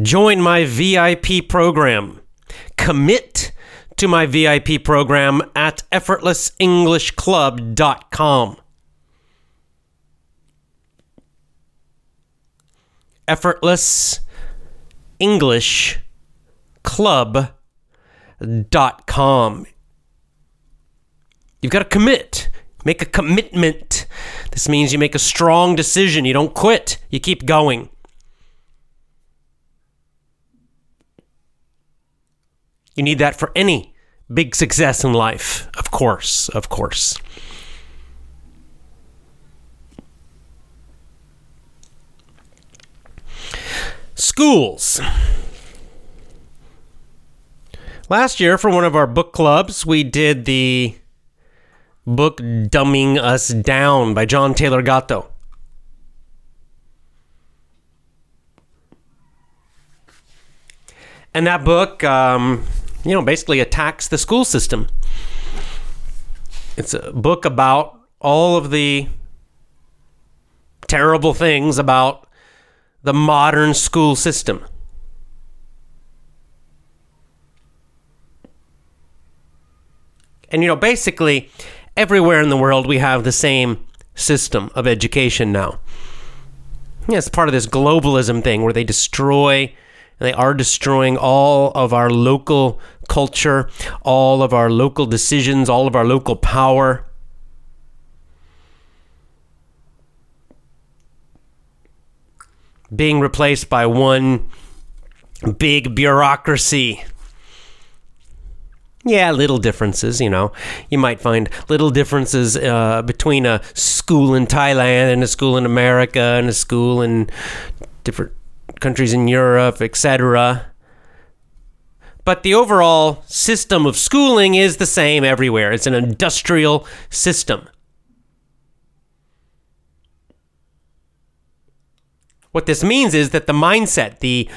Join my VIP program. Commit to my VIP program at effortlessenglishclub.com. effortlessenglishclub.com. You've got to commit. Make a commitment. This means you make a strong decision. You don't quit, you keep going. You need that for any big success in life. Of course, of course. Schools. Last year, for one of our book clubs, we did the book Dumbing Us Down by John Taylor Gatto. And that book, um, you know, basically attacks the school system. It's a book about all of the terrible things about the modern school system. And, you know, basically, everywhere in the world we have the same system of education now. Yeah, it's part of this globalism thing where they destroy they are destroying all of our local culture, all of our local decisions, all of our local power. Being replaced by one big bureaucracy. Yeah, little differences, you know. You might find little differences uh, between a school in Thailand and a school in America and a school in different countries in Europe, etc. But the overall system of schooling is the same everywhere. It's an industrial system. What this means is that the mindset, the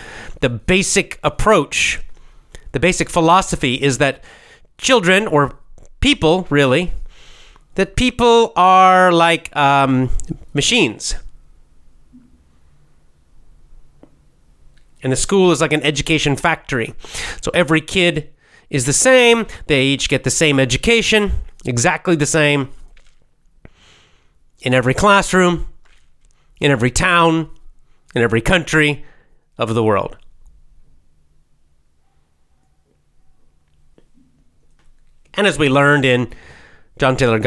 the basic approach, the basic philosophy is that children or people really that people are like um, machines And the school is like an education factory. So every kid is the same. They each get the same education, exactly the same, in every classroom, in every town, in every country of the world. And as we learned in John Taylor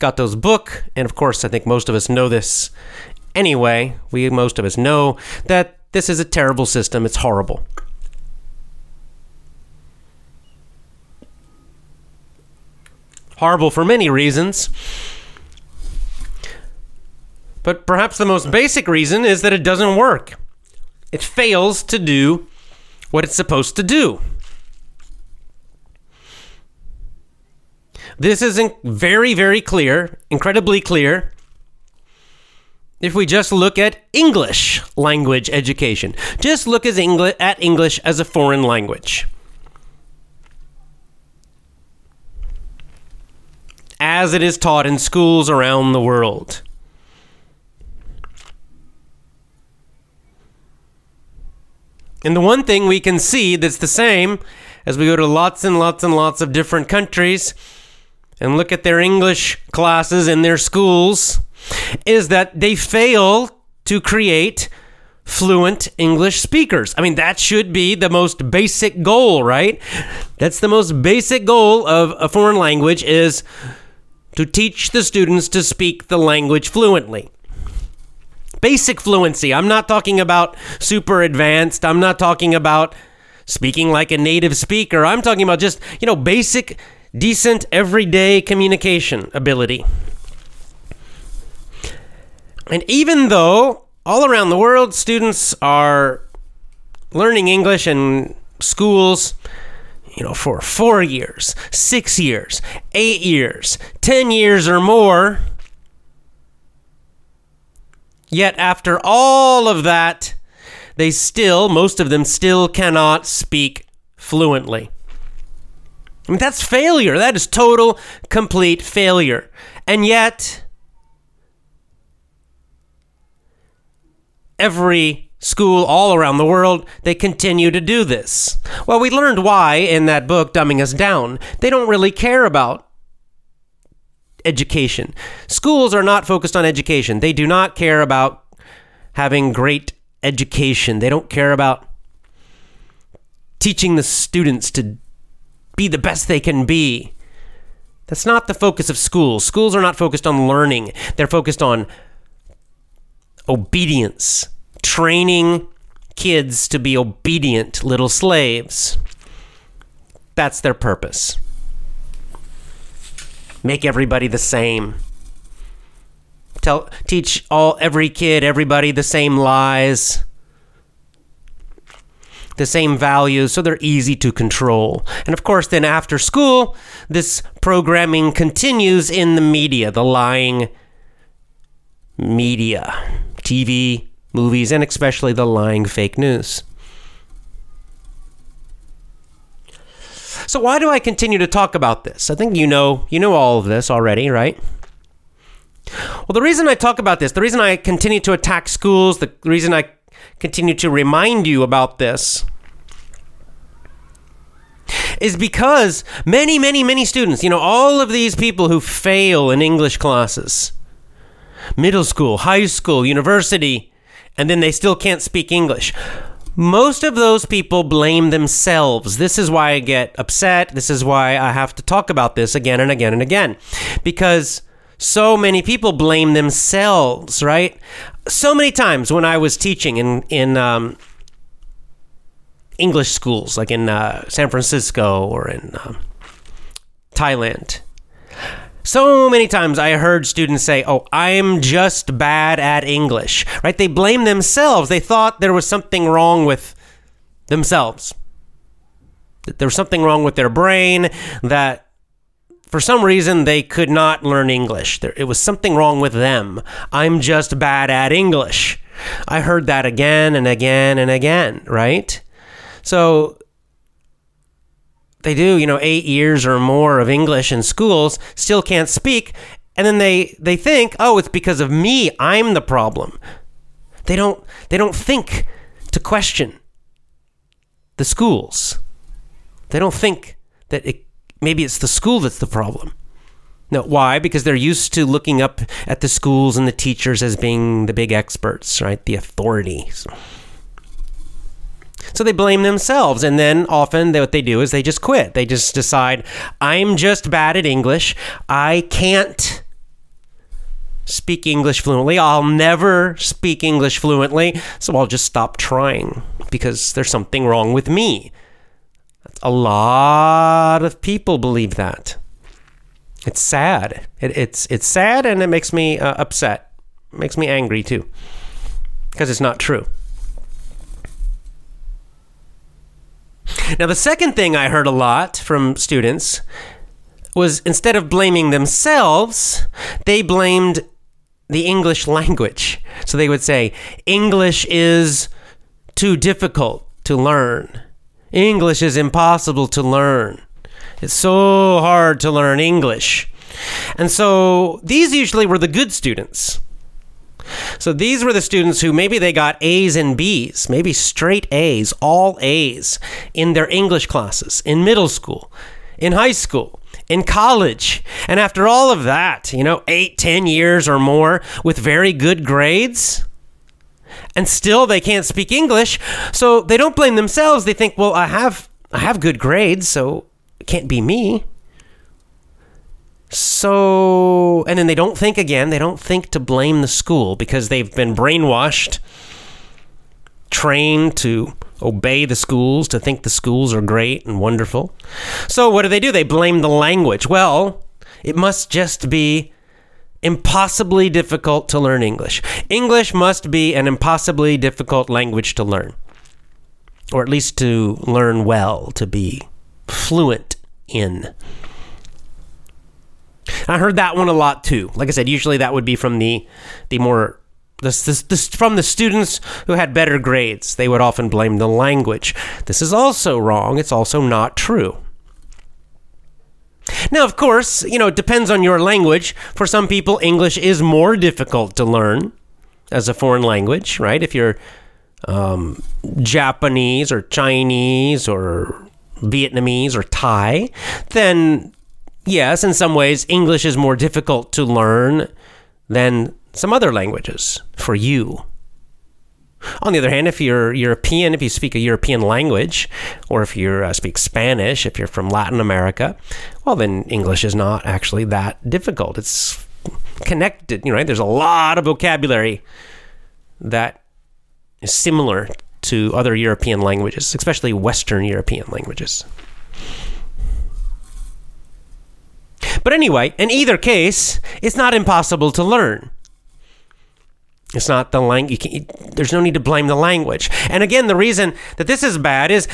Gatto's book, and of course, I think most of us know this anyway, we most of us know that this is a terrible system. It's horrible. Horrible for many reasons. But perhaps the most basic reason is that it doesn't work. It fails to do what it's supposed to do. This is very, very clear, incredibly clear if we just look at English language education, just look Engli- at English as a foreign language. As it is taught in schools around the world. And the one thing we can see that's the same as we go to lots and lots and lots of different countries and look at their English classes in their schools is that they fail to create fluent English speakers. I mean, that should be the most basic goal, right? That's the most basic goal of a foreign language is to teach the students to speak the language fluently. Basic fluency. I'm not talking about super advanced. I'm not talking about speaking like a native speaker. I'm talking about just, you know, basic, decent, everyday communication ability. And even though all around the world students are learning English in schools, you know, for four years, six years, eight years, 10 years or more. Yet, after all of that, they still, most of them still cannot speak fluently. I mean, that's failure. That is total, complete failure. And yet, every school all around the world, they continue to do this. Well, we learned why in that book, Dumbing Us Down. They don't really care about education. Schools are not focused on education. They do not care about having great education. They don't care about teaching the students to be the best they can be. That's not the focus of schools. Schools are not focused on learning, they're focused on obedience, training kids to be obedient little slaves. That's their purpose. Make everybody the same. Tell teach all every kid, everybody the same lies. The same values, so they're easy to control. And of course, then after school, this programming continues in the media, the lying media, TV, movies, and especially the lying fake news. So why do I continue to talk about this? I think you know you know all of this already, right? Well, the reason I talk about this, the reason I continue to attack schools, the reason I continue to remind you about this is because many, many, many students, you know, all of these people who fail in English classes, middle school, high school, university, and then they still can't speak English. Most of those people blame themselves. This is why I get upset. This is why I have to talk about this again and again and again. Because so many people blame themselves, right? So many times when I was teaching in, in um, English schools, like in uh, San Francisco or in uh, Thailand, so many times I heard students say, Oh, I'm just bad at English, right? They blame themselves. They thought there was something wrong with themselves. That there was something wrong with their brain, that for some reason they could not learn English. There, it was something wrong with them. I'm just bad at English. I heard that again and again and again, right? So they do, you know, eight years or more of English in schools, still can't speak, and then they they think, oh, it's because of me. I'm the problem. They don't they don't think to question the schools. They don't think that it, maybe it's the school that's the problem. No, why? Because they're used to looking up at the schools and the teachers as being the big experts, right? The authorities. So they blame themselves. And then often what they do is they just quit. They just decide, I'm just bad at English. I can't speak English fluently. I'll never speak English fluently. So I'll just stop trying because there's something wrong with me. A lot of people believe that. It's sad. It, it's it's sad and it makes me uh, upset. It makes me angry too. Because it's not true. Now, the second thing I heard a lot from students was instead of blaming themselves, they blamed the English language. So they would say, English is too difficult to learn. English is impossible to learn. It's so hard to learn English. And so these usually were the good students. So these were the students who maybe they got A's and B's, maybe straight A's, all A's in their English classes in middle school, in high school, in college. And after all of that, you know, eight, ten years or more with very good grades, and still they can't speak English. So they don't blame themselves. They think, well, I have I have good grades, so it can't be me. So, and then they don't think again, they don't think to blame the school because they've been brainwashed, trained to obey the schools, to think the schools are great and wonderful. So, what do they do? They blame the language. Well, it must just be impossibly difficult to learn English. English must be an impossibly difficult language to learn. or at least to learn well, to be fluent in. I heard that one a lot too. Like I said, usually that would be from the the more this, this, from the students who had better grades. They would often blame the language. This is also wrong. It's also not true. Now, of course, you know, it depends on your language. For some people, English is more difficult to learn as a foreign language, right? If you're um, Japanese or Chinese or Vietnamese or Thai, then yes, in some ways, English is more difficult to learn than some other languages for you. On the other hand, if you're European, if you speak a European language, or if you uh, speak Spanish, if you're from Latin America, well, then English is not actually that difficult. It's connected, you know? There's a lot of vocabulary that is similar to other European languages, especially Western European languages. But anyway, in either case, it's not impossible to learn. It's not the language. There's no need to blame the language. And again, the reason that this is bad is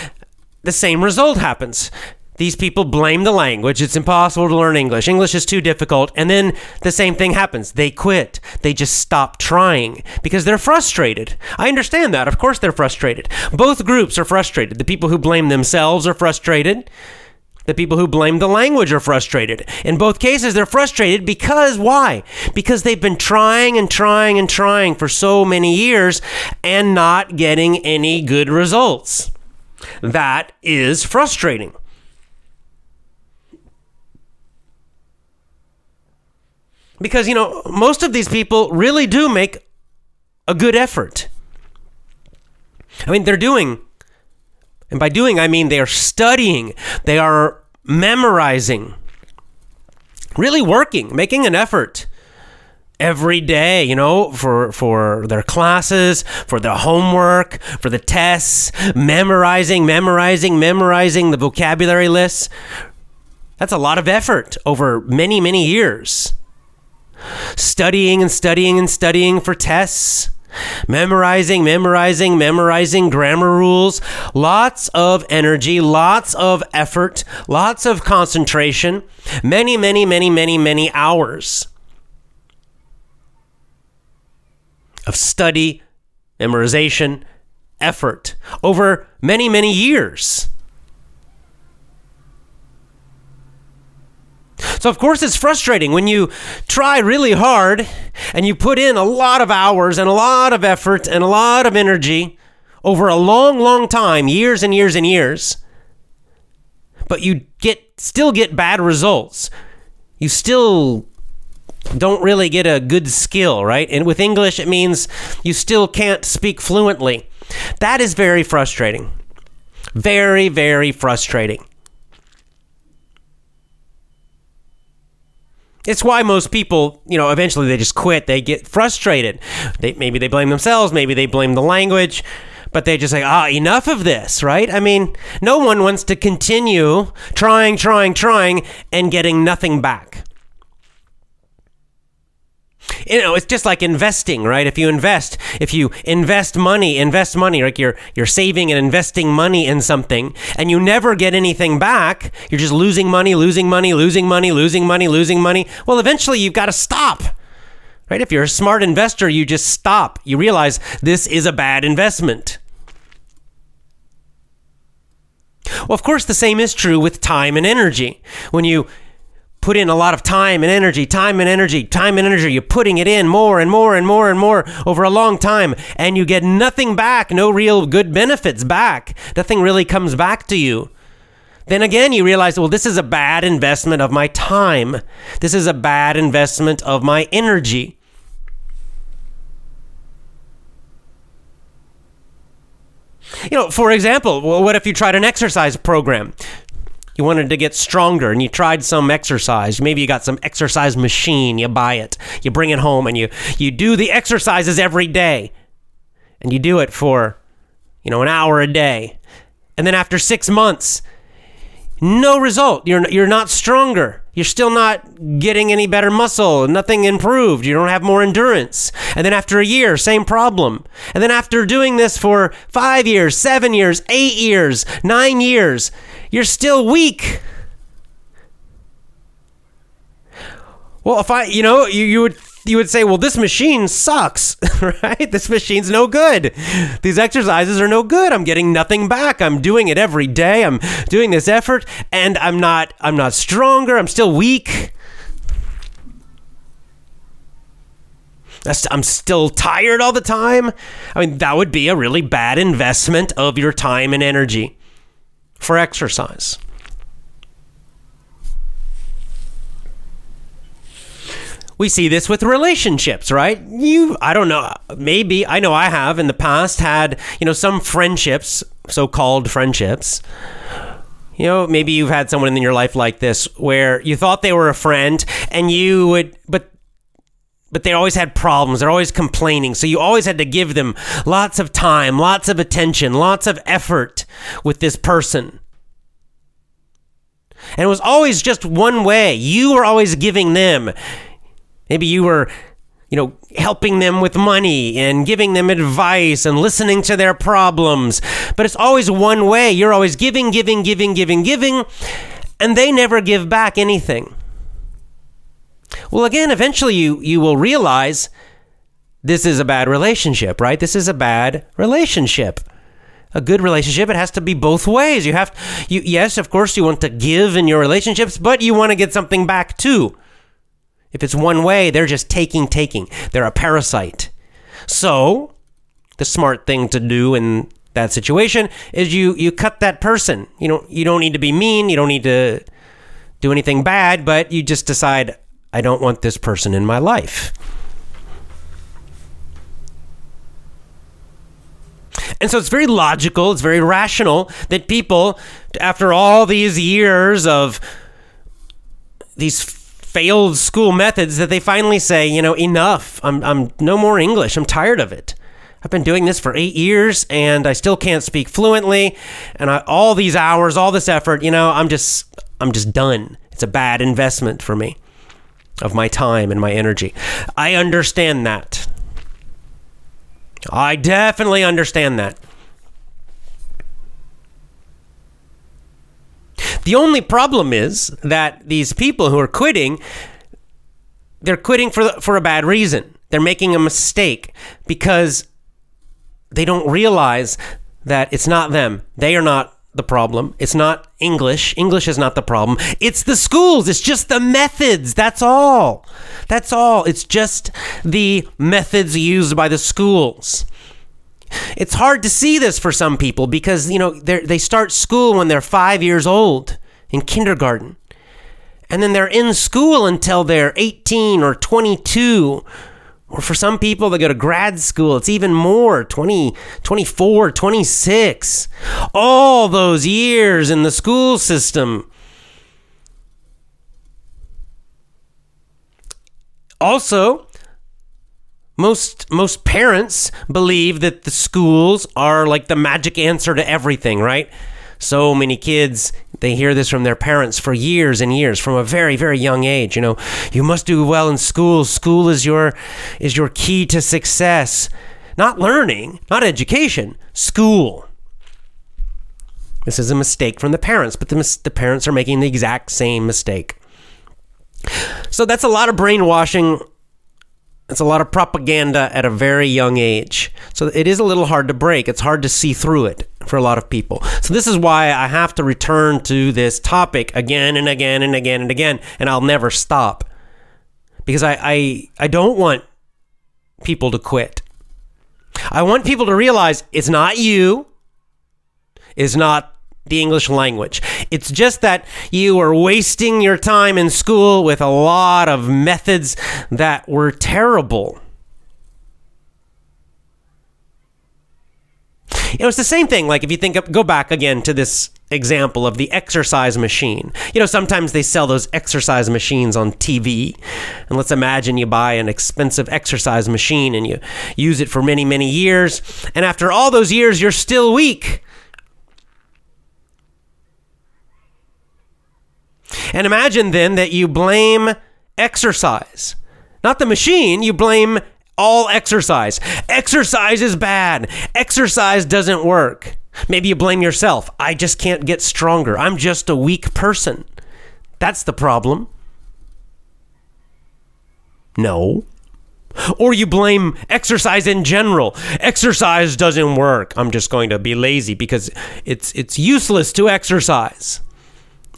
the same result happens. These people blame the language. It's impossible to learn English. English is too difficult. And then the same thing happens. They quit. They just stop trying because they're frustrated. I understand that. Of course, they're frustrated. Both groups are frustrated. The people who blame themselves are frustrated. The people who blame the language are frustrated. In both cases, they're frustrated because why? Because they've been trying and trying and trying for so many years and not getting any good results. That is frustrating. Because, you know, most of these people really do make a good effort. I mean, they're doing and by doing, I mean they are studying, they are memorizing, really working, making an effort every day, you know, for for their classes, for their homework, for the tests, memorizing, memorizing, memorizing the vocabulary lists. That's a lot of effort over many, many years. Studying and studying and studying for tests Memorizing, memorizing, memorizing grammar rules. Lots of energy, lots of effort, lots of concentration. Many, many, many, many, many hours of study, memorization, effort over many, many years. So, of course, it's frustrating when you try really hard and you put in a lot of hours and a lot of effort and a lot of energy over a long, long time, years and years and years, but you get still get bad results. You still don't really get a good skill, right? And with English, it means you still can't speak fluently. That is very frustrating. Very, very frustrating. It's why most people, you know, eventually they just quit. They get frustrated. They, maybe they blame themselves, maybe they blame the language, but they just say, ah, enough of this, right? I mean, no one wants to continue trying, trying, trying, and getting nothing back you know, it's just like investing, right? If you invest, if you invest money, invest money, like you're you're saving and investing money in something, and you never get anything back, you're just losing money, losing money, losing money, losing money, losing money. Well, eventually you've got to stop. Right? If you're a smart investor, you just stop. You realize this is a bad investment. Well, of course, the same is true with time and energy. When you put in a lot of time and energy, time and energy, time and energy. You're putting it in more and more and more and more over a long time, and you get nothing back, no real good benefits back. Nothing really comes back to you. Then again, you realize, well, this is a bad investment of my time. This is a bad investment of my energy. You know, for example, what if you tried an exercise program? You wanted to get stronger and you tried some exercise maybe you got some exercise machine you buy it you bring it home and you you do the exercises every day and you do it for you know an hour a day and then after 6 months no result you're you're not stronger You're still not getting any better muscle, nothing improved. You don't have more endurance. And then after a year, same problem. And then after doing this for five years, seven years, eight years, nine years, you're still weak. Well, if I, you know, you, you would you would say, well, this machine sucks, right? This machine's no good. These exercises are no good. I'm getting nothing back. I'm doing it every day. I'm doing this effort and I'm not I'm not stronger. I'm still weak. I'm still tired all the time. I mean, that would be a really bad investment of your time and energy for exercise. we see this with relationships, right? You, I don't know, maybe, I know I have in the past had, you know, some friendships, so called friendships. You know, maybe you've had someone in your life like this where you thought they were a friend and you would, but but they always had problems. They're always complaining. So you always had to give them lots of time, lots of attention, lots of effort with this person. And it was always just one way. You were always giving them. Maybe you were, you know, helping them with money and giving them advice and listening to their problems. But it's always one way. You're always giving, giving, giving, giving, giving, and they never give back anything. Well, again, eventually you, you will realize this is a bad relationship, right? This is a bad relationship. A good relationship, it has to be both ways. You have, you, yes, of course, you want to give in your relationships, but you want to get something back too. If it's one way, they're just taking, taking. They're a parasite. So, the smart thing to do in that situation is you you cut that person. You don't you don't need to be mean, you don't need to do anything bad, but you just decide I don't want this person in my life. And so it's very logical, it's very rational that people after all these years of these failed school methods that they finally say, you know, enough. I'm, I'm no more English. I'm tired of it. I've been doing this for eight years and I still can't speak fluently. And I, all these hours, all this effort, you know, I'm just, I'm just done. It's a bad investment for me of my time and my energy. I understand that. I definitely understand that. The only problem is that these people who are quitting, they're quitting for for a bad reason. They're making a mistake because they don't realize that it's not them. They are not the problem. It's not English. English is not the problem. It's the schools. It's just the methods. That's all. That's all. It's just the methods used by the schools. It's hard to see this for some people because, you know, they start school when they're five years old in kindergarten. And then they're in school until they're 18 or 22. Or for some people, they go to grad school. It's even more 20, 24, 26. All those years in the school system. Also, most most parents believe that the schools are like the magic answer to everything, right? So many kids they hear this from their parents for years and years from a very very young age, you know, you must do well in school. School is your is your key to success. Not learning, not education, school. This is a mistake from the parents, but the, the parents are making the exact same mistake. So that's a lot of brainwashing it's a lot of propaganda at a very young age. So it is a little hard to break. It's hard to see through it for a lot of people. So this is why I have to return to this topic again and again and again and again, and I'll never stop. Because I, I, I don't want people to quit. I want people to realize it's not you, it's not the English language. It's just that you are wasting your time in school with a lot of methods that were terrible. You know, it's the same thing. Like if you think, of, go back again to this example of the exercise machine. You know, sometimes they sell those exercise machines on TV. And let's imagine you buy an expensive exercise machine and you use it for many, many years. And after all those years, you're still weak. And imagine then that you blame exercise, not the machine, you blame all exercise. Exercise is bad. Exercise doesn't work. Maybe you blame yourself. I just can't get stronger. I'm just a weak person. That's the problem. No. Or you blame exercise in general. Exercise doesn't work. I'm just going to be lazy because it's it's useless to exercise.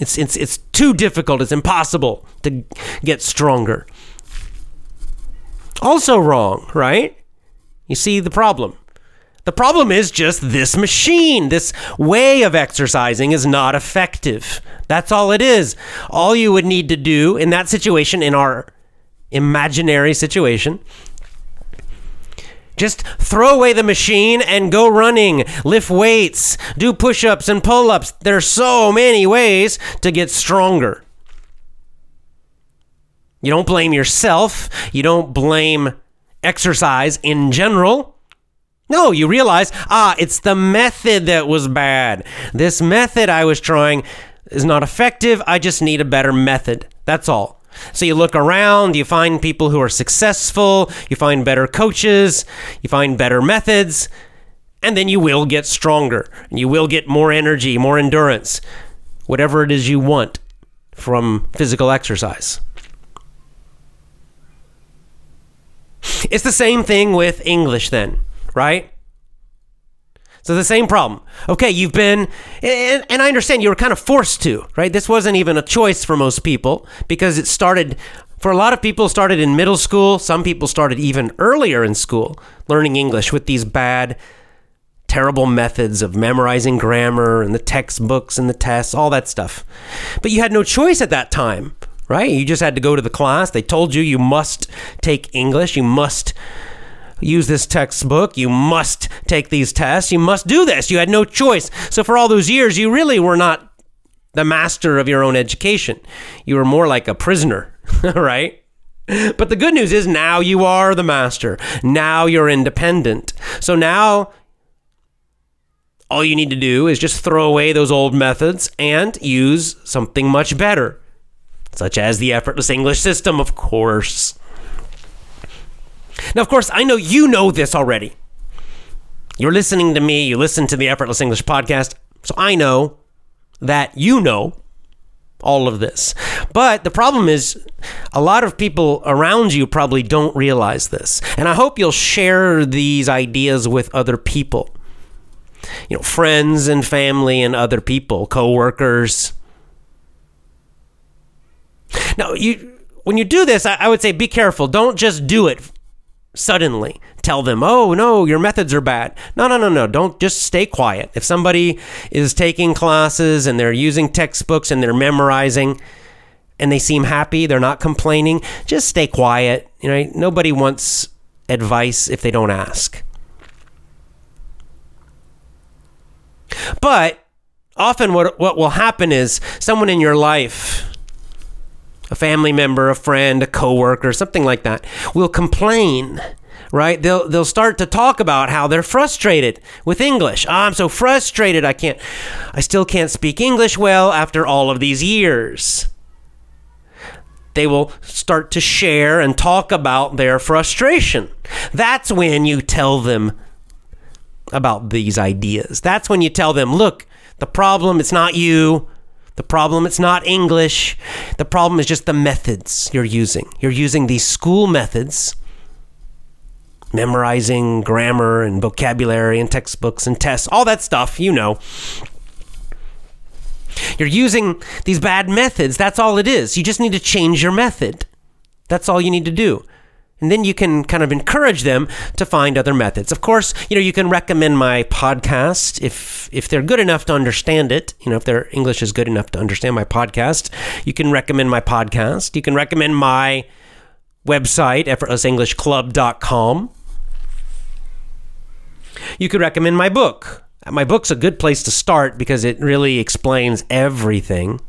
It's it's it's too difficult. It's impossible to get stronger. Also wrong, right? You see the problem. The problem is just this machine, this way of exercising is not effective. That's all it is. All you would need to do in that situation, in our imaginary situation, just throw away the machine and go running, lift weights, do push ups and pull ups. There's so many ways to get stronger. You don't blame yourself, you don't blame exercise in general. No, you realize, ah, it's the method that was bad. This method I was trying is not effective. I just need a better method. That's all. So you look around, you find people who are successful, you find better coaches, you find better methods, and then you will get stronger. And you will get more energy, more endurance, whatever it is you want from physical exercise. It's the same thing with English, then, right? So the same problem. Okay, you've been, and, and, I understand you were kind of forced to, right? This wasn't even a choice for most people because it started, for a lot of people, started in middle school. Some people started even earlier in school learning English with these bad, terrible methods of memorizing grammar and the textbooks and the tests, all that stuff. But you had no choice at that time, right? You just had to go to the class. They told you you must take English, you must use this textbook. You must take these tests. You must do this. You had no choice. So for all those years, you really were not the master of your own education. You were more like a prisoner, right? But the good news is now you are the master. Now you're independent. So now all you need to do is just throw away those old methods and use something much better, such as the effortless English system, of course. Now, of course, I know you know this already. You're listening to me, you listen to the Effortless English podcast, so I know that you know all of this. But the problem is, a lot of people around you probably don't realize this. And I hope you'll share these ideas with other people. You know, friends and family and other people, coworkers. Now, you when you do this, I, I would say be careful. Don't just do it suddenly tell them, oh, no, your methods are bad. No, no, no, no. Don't just stay quiet. If somebody is taking classes and they're using textbooks and they're memorizing and they seem happy, they're not complaining, just stay quiet. You know, nobody wants advice if they don't ask. But often what, what will happen is someone in your life a family member, a friend, a coworker, something like that, will complain right? They'll they'll start to talk about how they're frustrated with English. Oh, I'm so frustrated. I can't I still can't speak English well after all of these years. They will start to share and talk about their frustration. That's when you tell them about these ideas. That's when you tell them, "Look, the problem it's not you. The problem it's not English. The problem is just the methods you're using. You're using these school methods, memorizing grammar and vocabulary and textbooks and tests, all that stuff, you know. You're using these bad methods. That's all it is. You just need to change your method. That's all you need to do and then you can kind of encourage them to find other methods. Of course, you know, you can recommend my podcast if if they're good enough to understand it, you know, if their English is good enough to understand my podcast, you can recommend my podcast. You can recommend my website effortlessenglishclub.com. You could recommend my book. My book's a good place to start because it really explains everything.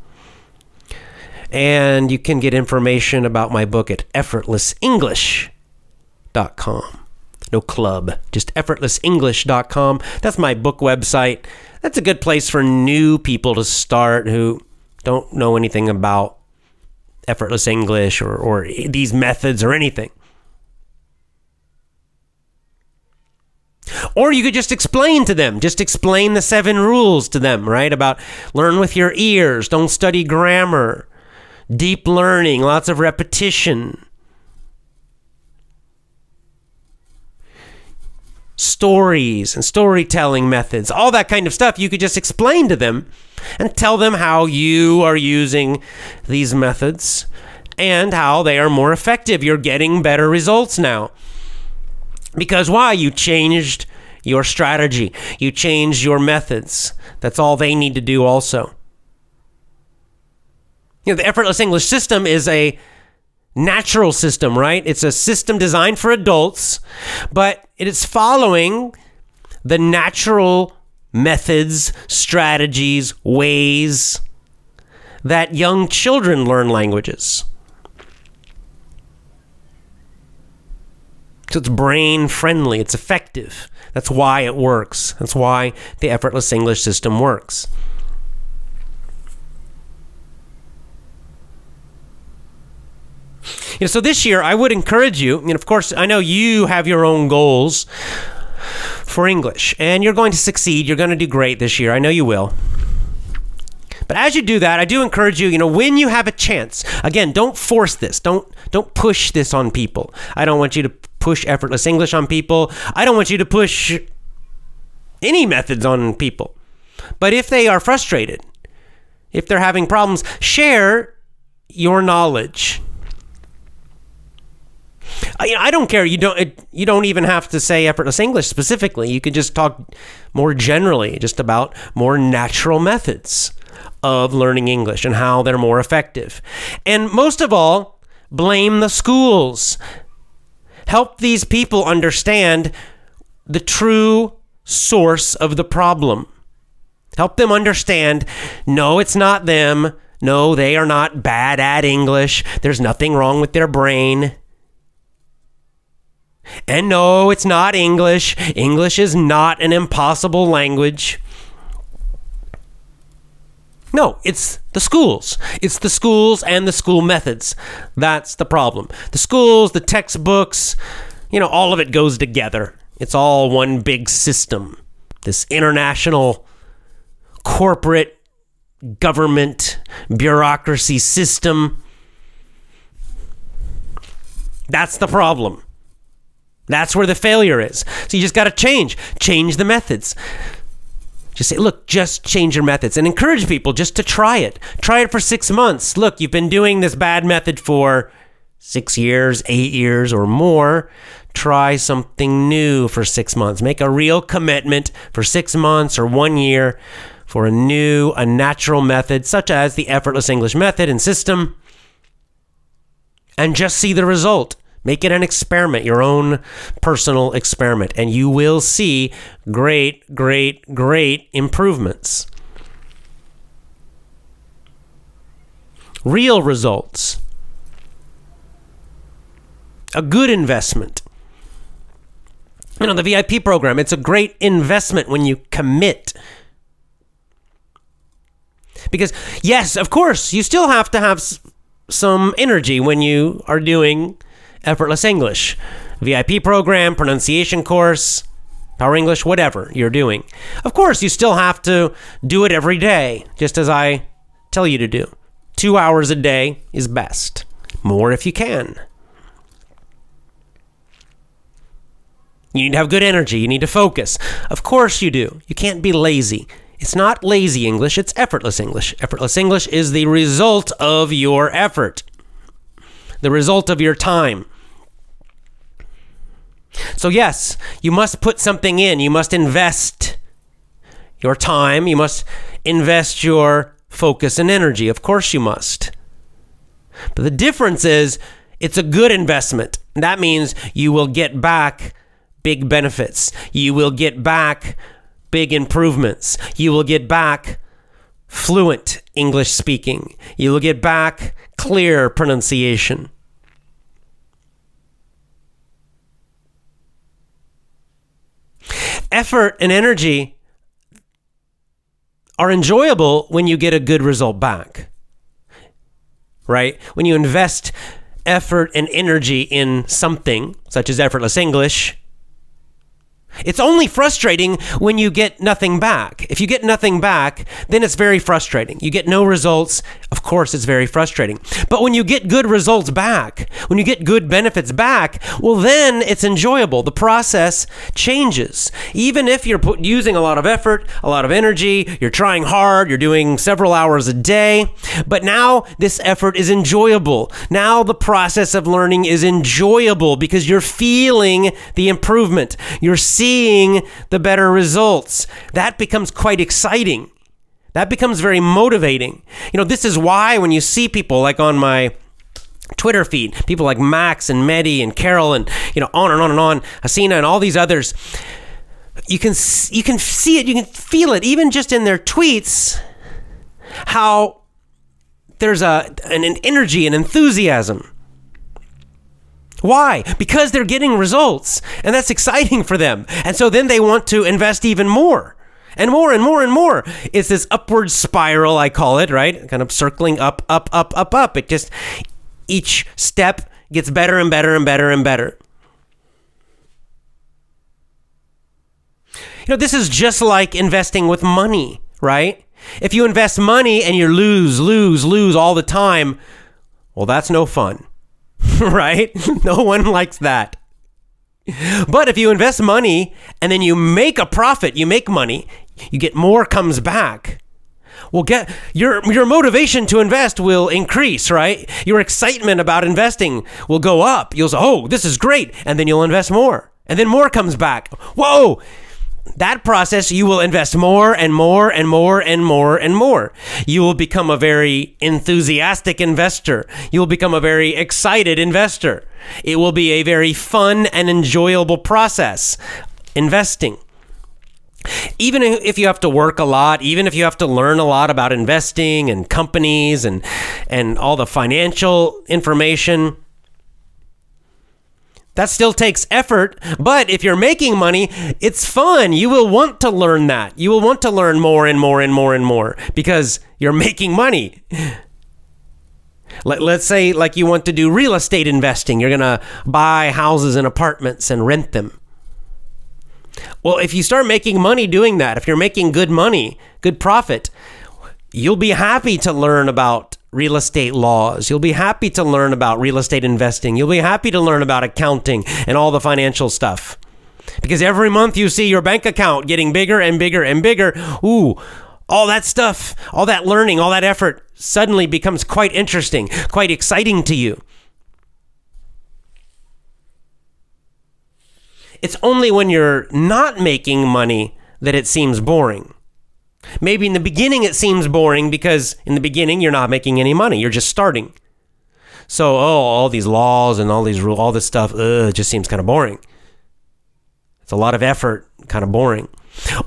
And you can get information about my book at effortlessenglish.com. No club, just effortlessenglish.com. That's my book website. That's a good place for new people to start who don't know anything about effortless English or, or these methods or anything. Or you could just explain to them, just explain the seven rules to them, right? About learn with your ears, don't study grammar, deep learning, lots of repetition. Stories and storytelling methods, all that kind of stuff, you could just explain to them and tell them how you are using these methods and how they are more effective. You're getting better results now. Because why? You changed your strategy, you changed your methods. That's all they need to do, also. You know, the effortless English system is a natural system, right? It's a system designed for adults, but it is following the natural methods, strategies, ways that young children learn languages. So it's brain friendly, it's effective. That's why it works. That's why the effortless English system works. You know, so this year, I would encourage you, and of course, I know you have your own goals for English, and you're going to succeed. You're going to do great this year. I know you will. But as you do that, I do encourage you, you know, when you have a chance, again, don't force this. Don't don't push this on people. I don't want you to push effortless English on people. I don't want you to push any methods on people. But if they are frustrated, if they're having problems, share your knowledge. I, I don't care. You don't. You don't even have to say effortless English specifically. You can just talk more generally, just about more natural methods of learning English and how they're more effective. And most of all, blame the schools. Help these people understand the true source of the problem. Help them understand no, it's not them. No, they are not bad at English. There's nothing wrong with their brain. And no, it's not English. English is not an impossible language. No, it's the schools. It's the schools and the school methods. That's the problem. The schools, the textbooks, you know, all of it goes together. It's all one big system. This international corporate government bureaucracy system. That's the problem. That's where the failure is. So you just got to change. Change the methods. Just say, look, just change your methods and encourage people just to try it. Try it for six months. Look, you've been doing this bad method for six years, eight years, or more. Try something new for six months. Make a real commitment for six months or one year for a new, a natural method, such as the effortless English method and system, and just see the result. Make it an experiment, your own personal experiment, and you will see great, great, great improvements. Real results. A good investment. You know, the VIP program, it's a great investment when you commit. Because, yes, of course, you still have to have some energy when you are doing Effortless English, VIP program, pronunciation course, Power English, whatever you're doing. Of course, you still have to do it every day, just as I tell you to do. Two hours a day is best. More if you can. You need to have good energy. You need to focus. Of course, you do. You can't be lazy. It's not lazy English, it's effortless English. Effortless English is the result of your effort, the result of your time. So, yes, you must put something in. You must invest your time. You must invest your focus and energy. Of course, you must. But the difference is it's a good investment. That means you will get back big benefits. You will get back big improvements. You will get back fluent English speaking. You will get back clear pronunciation. Effort and energy are enjoyable when you get a good result back. Right? When you invest effort and energy in something, such as effortless English, it's only frustrating when you get nothing back. If you get nothing back, then it's very frustrating. You get no results, of course, it's very frustrating. But when you get good results back, when you get good benefits back, well, then it's enjoyable. The process changes. Even if you're using a lot of effort, a lot of energy, you're trying hard, you're doing several hours a day, but now this effort is enjoyable. Now the process of learning is enjoyable because you're feeling the improvement. You're seeing seeing the better results. That becomes quite exciting. That becomes very motivating. You know, this is why when you see people like on my Twitter feed, people like Max and Medi and Carol and you know on and on and on, Hasina and all these others, you can you can see it, you can feel it, even just in their tweets, how there's a an, an energy, an enthusiasm. Why? Because they're getting results, and that's exciting for them. And so then they want to invest even more. And more and more and more. It's this upward spiral, I call it, right? Kind of circling up, up, up, up, up. It just, each step gets better and better and better and better. You know, this is just like investing with money, right? If you invest money and you lose, lose, lose all the time, well, that's no fun. right? No one likes that. But if you invest money and then you make a profit, you make money, you get more comes back. Well, get your your motivation to invest will increase, right? Your excitement about investing will go up. You'll say, "Oh, this is great," and then you'll invest more, and then more comes back. Whoa! That process, you will invest more and more and more and more and more. You will become a very enthusiastic investor. You will become a very excited investor. It will be a very fun and enjoyable process investing. Even if you have to work a lot, even if you have to learn a lot about investing and companies and and all the financial information, that still takes effort, but if you're making money, it's fun. You will want to learn that. You will want to learn more and more and more and more because you're making money. Let, us say, like, you want to do real estate investing, you're going to buy houses and apartments and rent them. Well, if you start making money doing that, if you're making good money, good profit, you'll be happy to learn about real estate laws. You'll be happy to learn about real estate investing. You'll be happy to learn about accounting and all the financial stuff. Because every month you see your bank account getting bigger and bigger and bigger. Ooh, all that stuff, all that learning, all that effort suddenly becomes quite interesting, quite exciting to you. It's only when you're not making money that it seems boring. Maybe in the beginning it seems boring because in the beginning you're not making any money, you're just starting. So, oh, all these laws and all these rules, all this stuff, ugh, it just seems kind of boring. It's a lot of effort, kind of boring.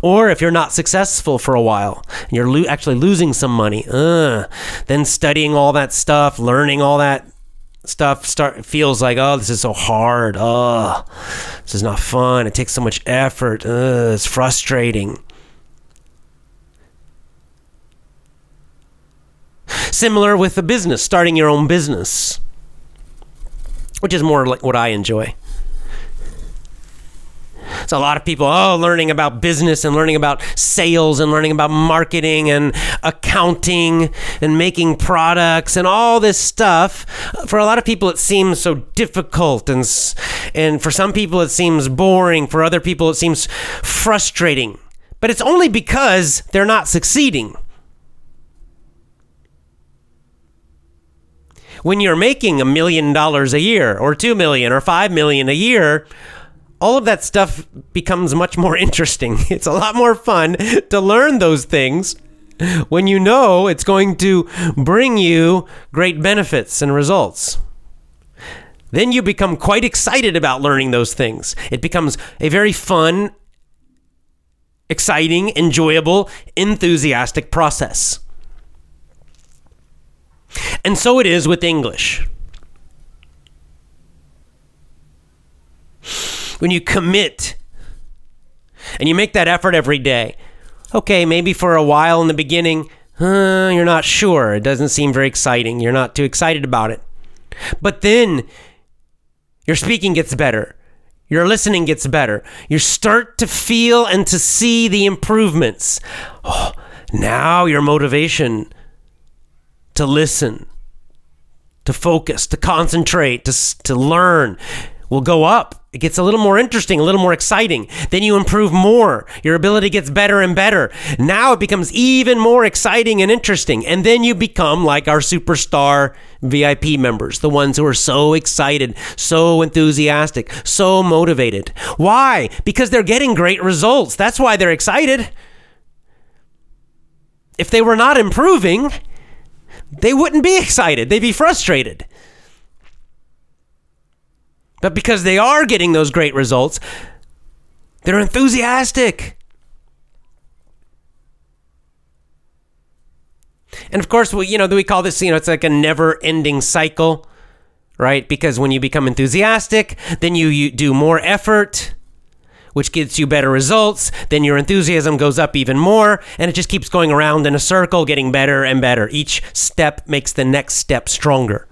Or if you're not successful for a while and you're lo- actually losing some money, uh, then studying all that stuff, learning all that stuff start feels like oh this is so hard oh this is not fun it takes so much effort uh, it's frustrating Similar with the business, starting your own business, which is more like what I enjoy. So a lot of people, oh, learning about business and learning about sales and learning about marketing and accounting and making products and all this stuff. For a lot of people, it seems so difficult, and and for some people, it seems boring. For other people, it seems frustrating. But it's only because they're not succeeding. When you're making a million dollars a year or 2 million or 5 million a year, all of that stuff becomes much more interesting. It's a lot more fun to learn those things when you know it's going to bring you great benefits and results. Then you become quite excited about learning those things. It becomes a very fun, exciting, enjoyable, enthusiastic process. And so it is with English. When you commit and you make that effort every day, okay, maybe for a while in the beginning, uh, you're not sure. It doesn't seem very exciting. You're not too excited about it. But then your speaking gets better. Your listening gets better. You start to feel and to see the improvements. Oh, now your motivation to listen, to focus, to concentrate, to, to learn will go up. It gets a little more interesting, a little more exciting. Then you improve more. Your ability gets better and better. Now it becomes even more exciting and interesting. And then you become like our superstar VIP members, the ones who are so excited, so enthusiastic, so motivated. Why? Because they're getting great results. That's why they're excited. If they were not improving, they wouldn't be excited. They'd be frustrated. But because they are getting those great results, they're enthusiastic. And of course, we, you know, we call this, you know, it's like a never ending cycle, right? Because when you become enthusiastic, then you, you do more effort, which gets you better results. Then your enthusiasm goes up even more, and it just keeps going around in a circle, getting better and better. Each step makes the next step stronger.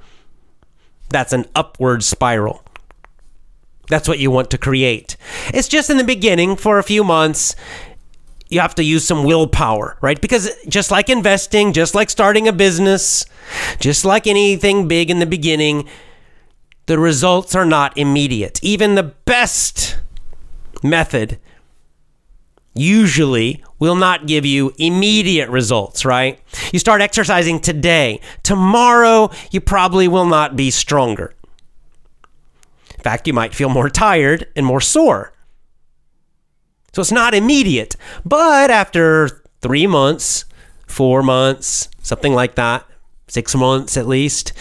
That's an upward spiral. That's what you want to create. It's just in the beginning for a few months. You have to use some willpower, right? Because just like investing, just like starting a business, just like anything big in the beginning, the results are not immediate. Even the best method usually will not give you immediate results, right? You start exercising today. Tomorrow, you probably will not be stronger In fact, you might feel more tired and more sore. So it's not immediate. But after three months, four months, something like that, six months at least,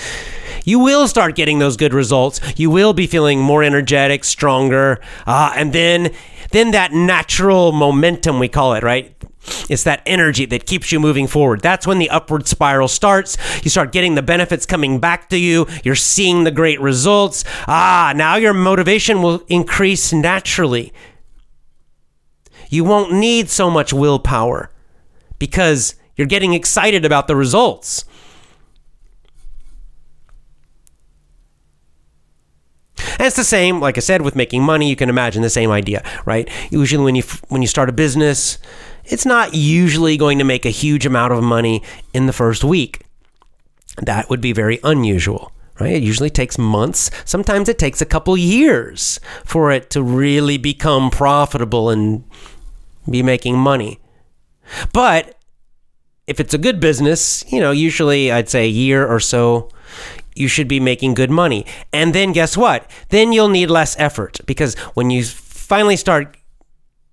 you will start getting those good results. You will be feeling more energetic, stronger, uh, and then then that natural momentum we call it, right? It's that energy that keeps you moving forward. That's when the upward spiral starts. You start getting the benefits coming back to you. You're seeing the great results. Ah, now your motivation will increase naturally. You won't need so much willpower because you're getting excited about the results. And it's the same, like I said, with making money. You can imagine the same idea, right? Usually, when you when you start a business, it's not usually going to make a huge amount of money in the first week. That would be very unusual, right? It usually takes months. Sometimes it takes a couple years for it to really become profitable and be making money. But if it's a good business, you know, usually I'd say a year or so, you should be making good money. And then guess what? Then you'll need less effort because when you finally start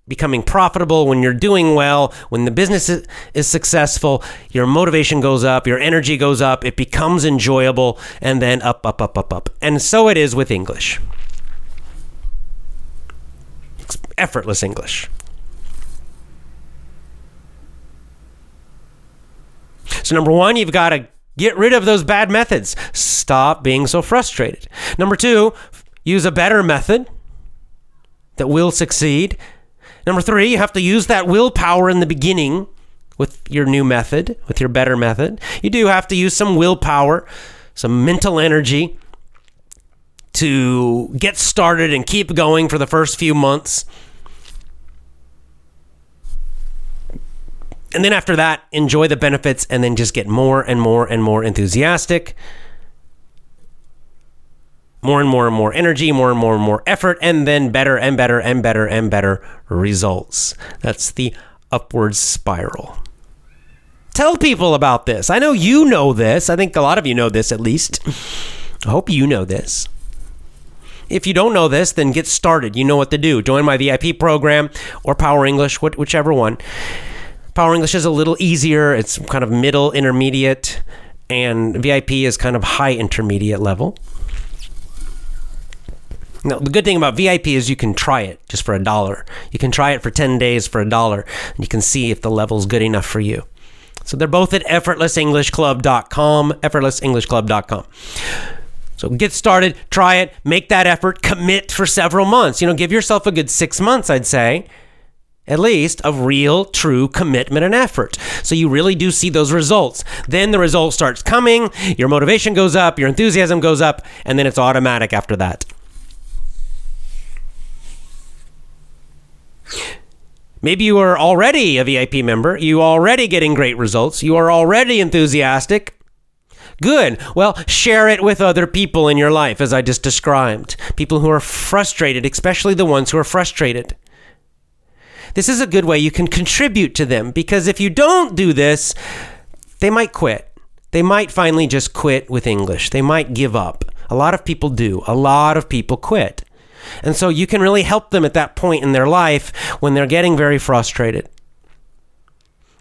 becoming profitable, when you're doing well, when the business is, successful, your motivation goes up, your energy goes up, it becomes enjoyable, and then up, up, up, up, up. And so it is with English. It's effortless English. So, number one, you've got to get rid of those bad methods. Stop being so frustrated. Number two, use a better method that will succeed. Number three, you have to use that willpower in the beginning with your new method, with your better method. You do have to use some willpower, some mental energy to get started and keep going for the first few months. And then after that, enjoy the benefits and then just get more and more and more enthusiastic more and more and more energy, more and more and more effort, and then better and better and better and better results. That's the upward spiral. Tell people about this. I know you know this. I think a lot of you know this at least. I hope you know this. If you don't know this, then get started. You know what to do. Join my VIP program or Power English, whichever one. Power English is a little easier. It's kind of middle intermediate, and VIP is kind of high intermediate level. Now, the good thing about VIP is you can try it just for a dollar. You can try it for 10 days for a dollar, and you can see if the level's good enough for you. So they're both at effortlessenglishclub.com, effortlessenglishclub.com. So get started, try it, make that effort, commit for several months. You know, give yourself a good six months, I'd say. At least of real, true commitment and effort. So you really do see those results. Then the result starts coming, your motivation goes up, your enthusiasm goes up, and then it's automatic after that. Maybe you are already a VIP member, you are already getting great results, you are already enthusiastic. Good. Well, share it with other people in your life, as I just described. People who are frustrated, especially the ones who are frustrated. This is a good way you can contribute to them because if you don't do this, they might quit. They might finally just quit with English. They might give up. A lot of people do. A lot of people quit. And so you can really help them at that point in their life when they're getting very frustrated.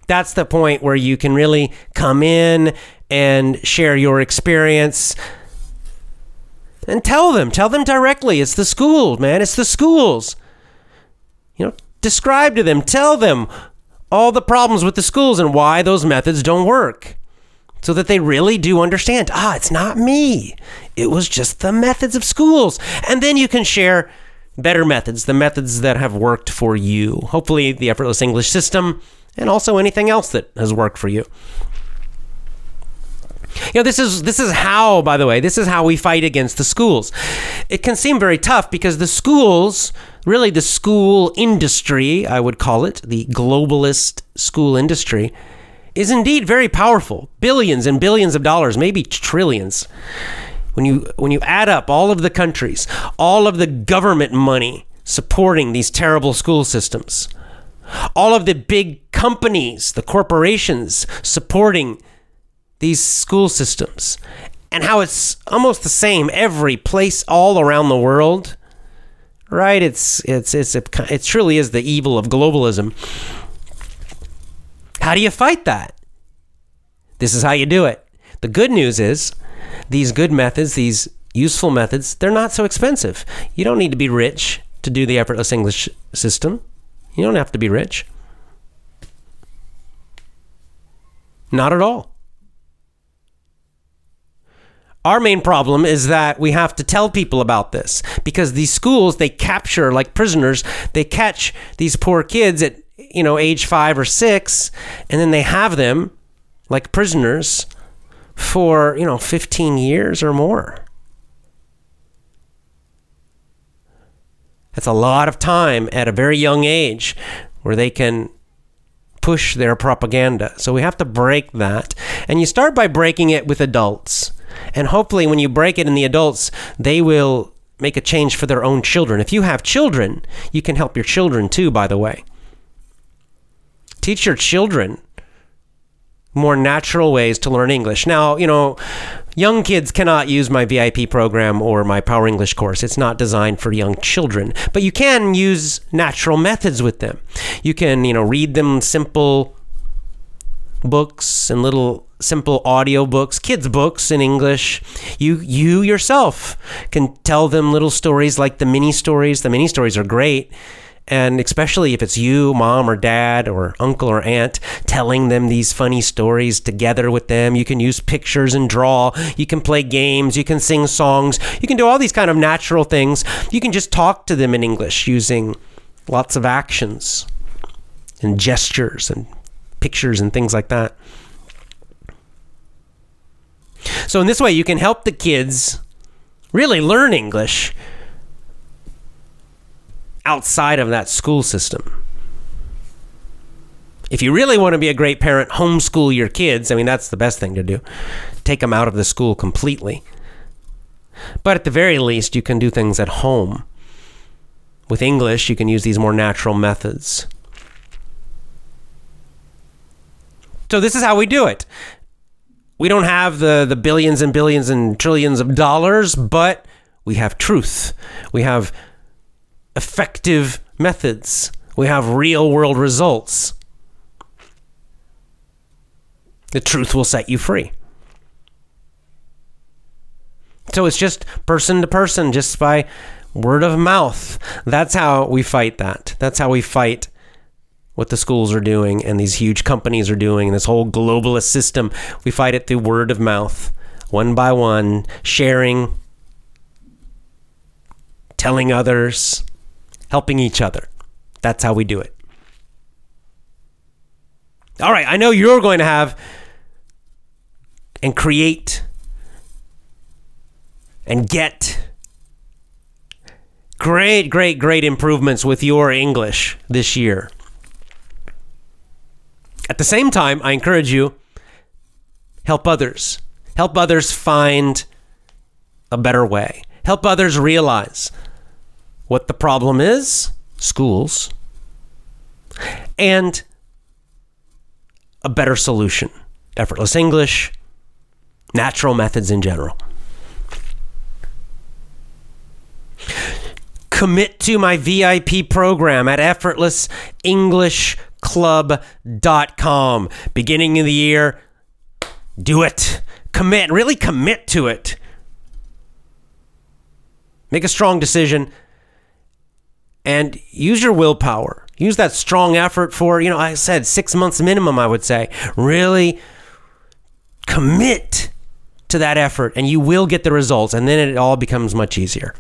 That's the point where you can really come in and share your experience and tell them, tell them directly. It's the school, man. It's the schools. You know, describe to them, tell them all the problems with the schools and why those methods don't work so that they really do understand ah, it's not me. It was just the methods of schools. And then you can share better methods, the methods that have worked for you. Hopefully, the effortless English system and also anything else that has worked for you. You know, this is this is how, by the way, this is how we fight against the schools. It can seem very tough because the schools, really the school industry, I would call it, the globalist school industry, is indeed very powerful. Billions and billions of dollars, maybe trillions. When you when you add up all of the countries, all of the government money supporting these terrible school systems, all of the big companies, the corporations supporting these school systems, and how it's almost the same every place all around the world. Right? It's it's it's a, it truly is the evil of globalism. How do you fight that? This is how you do it. The good news is these good methods, these useful methods, they're not so expensive. You don't need to be rich to do the effortless English system. You don't have to be rich. Not at all. Our main problem is that we have to tell people about this because these schools, they capture like prisoners, they catch these poor kids at, you know, age five or six, and then they have them like prisoners for, you know, 15 years or more. That's a lot of time at a very young age where they can push their propaganda. So we have to break that. And you start by breaking it with adults. And hopefully, when you break it in the adults, they will make a change for their own children. If you have children, you can help your children too, by the way. Teach your children more natural ways to learn English. Now, you know, young kids cannot use my VIP program or my Power English course. It's not designed for young children, but you can use natural methods with them. You can, you know, read them simple books and little simple audio books, kids books in English. You you yourself can tell them little stories like the mini stories. The mini stories are great and especially if it's you, mom or dad or uncle or aunt, telling them these funny stories together with them. You can use pictures and draw. You can play games. You can sing songs. You can do all these kind of natural things. You can just talk to them in English using lots of actions and gestures and pictures and things like that. So, in this way, you can help the kids really learn English outside of that school system. If you really want to be a great parent, homeschool your kids. I mean, that's the best thing to do. Take them out of the school completely. But at the very least, you can do things at home. With English, you can use these more natural methods. So, this is how we do it. We don't have the, the billions and billions and trillions of dollars, but we have truth. We have effective methods. We have real world results. The truth will set you free. So it's just person to person, just by word of mouth. That's how we fight that. That's how we fight what the schools are doing and these huge companies are doing, and this whole globalist system. We fight it through word of mouth, one by one, sharing, telling others, helping each other. That's how we do it. All right, I know you're going to have and create and get great, great, great improvements with your English this year. At the same time, I encourage you help others. Help others find a better way. Help others realize what the problem is, schools, and a better solution. Effortless English, natural methods in general. Commit to my VIP program at effortlessenglishclub.com. Beginning of the year, do it. Commit, really commit to it. Make a strong decision and use your willpower. Use that strong effort for, you know, I said six months minimum, I would say. Really commit to that effort and you will get the results and then it all becomes much easier.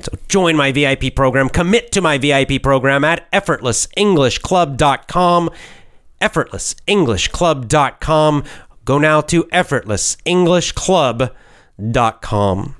So join my VIP program, commit to my VIP program at effortlessenglishclub.com. Effortlessenglishclub.com. Go now to effortlessenglishclub.com.